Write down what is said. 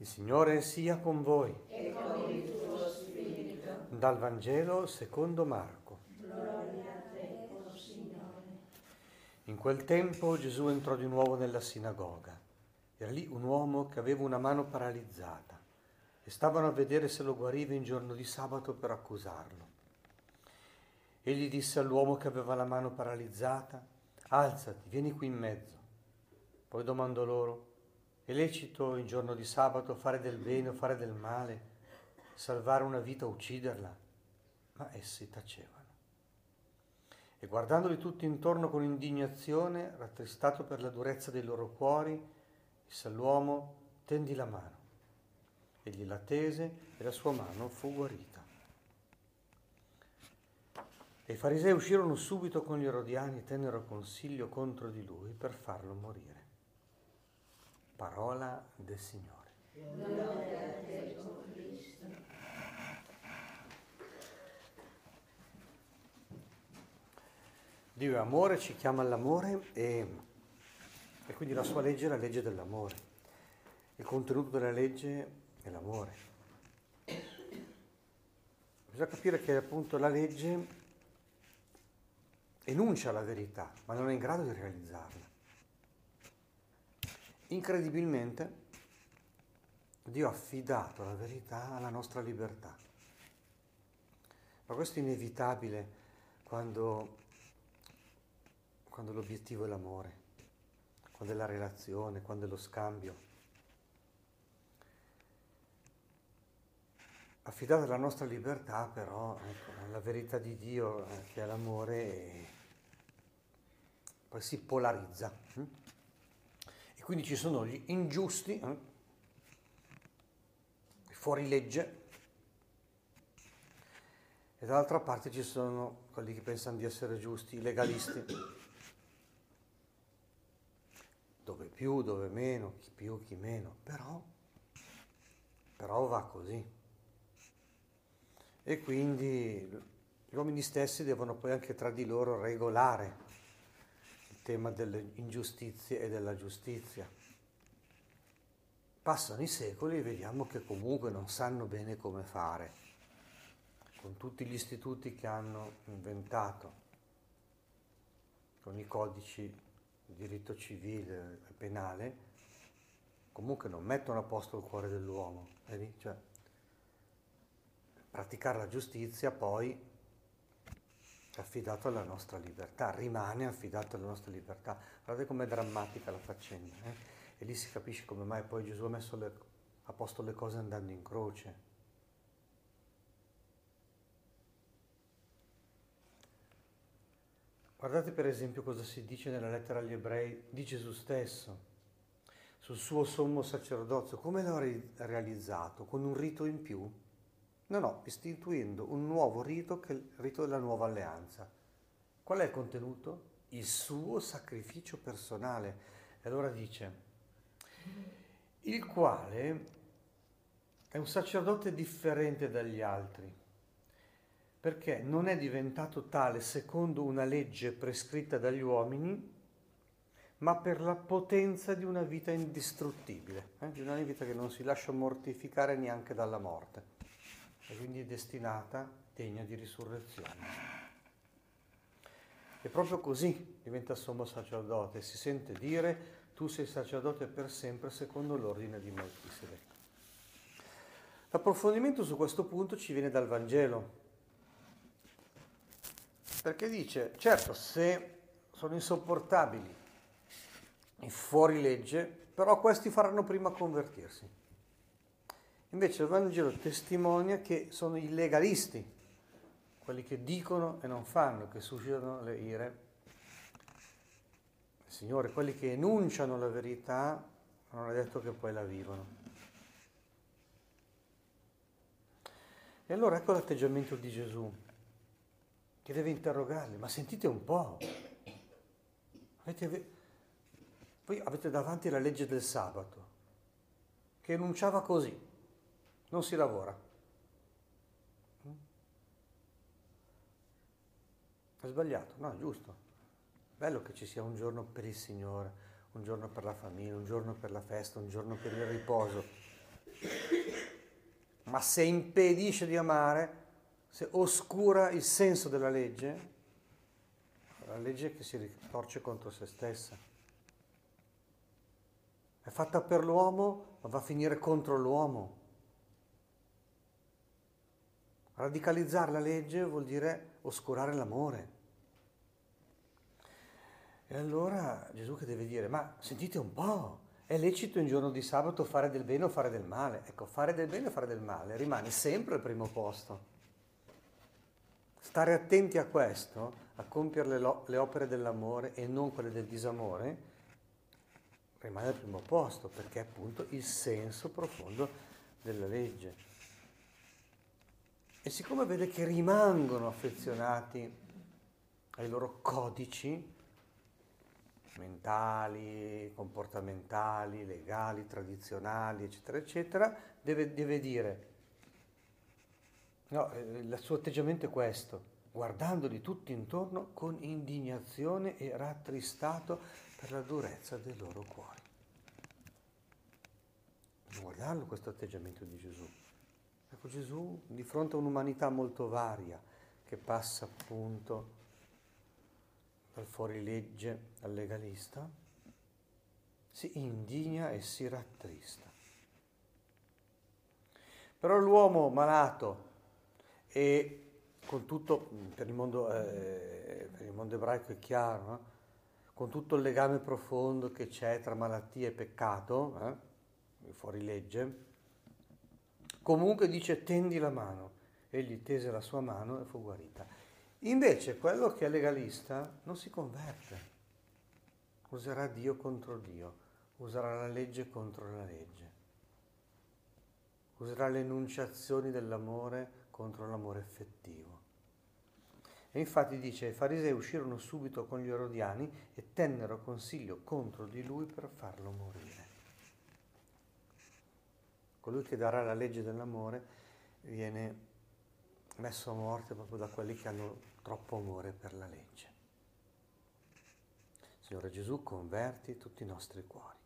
Il Signore sia con voi. e con il tuo spirito. Dal Vangelo secondo Marco. Gloria a te, o Signore. In quel tempo Gesù entrò di nuovo nella sinagoga. Era lì un uomo che aveva una mano paralizzata e stavano a vedere se lo guariva in giorno di sabato per accusarlo. Egli disse all'uomo che aveva la mano paralizzata, alzati, vieni qui in mezzo. Poi domandò loro, è lecito in giorno di sabato fare del bene o fare del male, salvare una vita o ucciderla? Ma essi tacevano. E guardandoli tutti intorno con indignazione, rattristato per la durezza dei loro cuori, disse all'uomo, tendi la mano. Egli la tese e la sua mano fu guarita. E i farisei uscirono subito con gli erodiani e tennero consiglio contro di lui per farlo morire. Parola del Signore. Dio è amore, ci chiama all'amore e, e quindi la sua legge è la legge dell'amore. Il contenuto della legge è l'amore. Bisogna capire che appunto la legge enuncia la verità, ma non è in grado di realizzarla. Incredibilmente Dio ha affidato la verità alla nostra libertà. Ma questo è inevitabile quando, quando l'obiettivo è l'amore, quando è la relazione, quando è lo scambio. Affidata alla nostra libertà, però, ecco, la verità di Dio, eh, che è l'amore, poi si polarizza. hm? Quindi ci sono gli ingiusti, eh, i fuori legge, e dall'altra parte ci sono quelli che pensano di essere giusti, i legalisti. Dove più, dove meno, chi più, chi meno. Però, però va così. E quindi gli uomini stessi devono poi anche tra di loro regolare tema delle ingiustizie e della giustizia. Passano i secoli e vediamo che comunque non sanno bene come fare con tutti gli istituti che hanno inventato, con i codici di diritto civile e penale, comunque non mettono a posto il cuore dell'uomo. Vedi? Cioè, praticare la giustizia poi affidato alla nostra libertà, rimane affidato alla nostra libertà. Guardate com'è drammatica la faccenda. eh? E lì si capisce come mai poi Gesù ha messo le- ha posto le cose andando in croce. Guardate per esempio cosa si dice nella lettera agli ebrei di Gesù stesso sul suo sommo sacerdozio. Come l'ha realizzato? Con un rito in più? No, no, istituendo un nuovo rito che è il rito della nuova alleanza. Qual è il contenuto? Il suo sacrificio personale. E allora dice, il quale è un sacerdote differente dagli altri, perché non è diventato tale secondo una legge prescritta dagli uomini, ma per la potenza di una vita indistruttibile, eh? di una vita che non si lascia mortificare neanche dalla morte e quindi è destinata, degna di risurrezione. E proprio così diventa sommo sacerdote, si sente dire tu sei sacerdote per sempre secondo l'ordine di Melchisedec. L'approfondimento su questo punto ci viene dal Vangelo, perché dice, certo, se sono insopportabili i fuori legge, però questi faranno prima convertirsi. Invece il Vangelo testimonia che sono i legalisti, quelli che dicono e non fanno, che suscitano le ire. Signore, quelli che enunciano la verità, non è detto che poi la vivono. E allora ecco l'atteggiamento di Gesù, che deve interrogarli, ma sentite un po', avete, voi avete davanti la legge del sabato, che enunciava così, non si lavora. È sbagliato? No, è giusto. Bello che ci sia un giorno per il Signore, un giorno per la famiglia, un giorno per la festa, un giorno per il riposo. Ma se impedisce di amare, se oscura il senso della legge, la legge che si ritorce contro se stessa. È fatta per l'uomo, ma va a finire contro l'uomo. Radicalizzare la legge vuol dire oscurare l'amore. E allora Gesù che deve dire, ma sentite un po', è lecito in giorno di sabato fare del bene o fare del male? Ecco, fare del bene o fare del male rimane sempre al primo posto. Stare attenti a questo, a compiere le, lo- le opere dell'amore e non quelle del disamore, rimane al primo posto, perché è appunto il senso profondo della legge. E siccome vede che rimangono affezionati ai loro codici, mentali, comportamentali, legali, tradizionali, eccetera, eccetera, deve, deve dire, no, eh, il suo atteggiamento è questo, guardandoli tutti intorno con indignazione e rattristato per la durezza dei loro cuori. Guardarlo questo atteggiamento di Gesù. Ecco Gesù di fronte a un'umanità molto varia che passa appunto dal fuorilegge al legalista, si indigna e si rattrista. Però l'uomo malato e con tutto, per il mondo, eh, per il mondo ebraico è chiaro, no? con tutto il legame profondo che c'è tra malattia e peccato, eh, fuorilegge, comunque dice tendi la mano. Egli tese la sua mano e fu guarita. Invece quello che è legalista non si converte, userà Dio contro Dio, userà la legge contro la legge, userà le enunciazioni dell'amore contro l'amore effettivo. E infatti dice, i farisei uscirono subito con gli erodiani e tennero consiglio contro di lui per farlo morire. Colui che darà la legge dell'amore viene messo a morte proprio da quelli che hanno troppo amore per la legge. Signore Gesù, converti tutti i nostri cuori.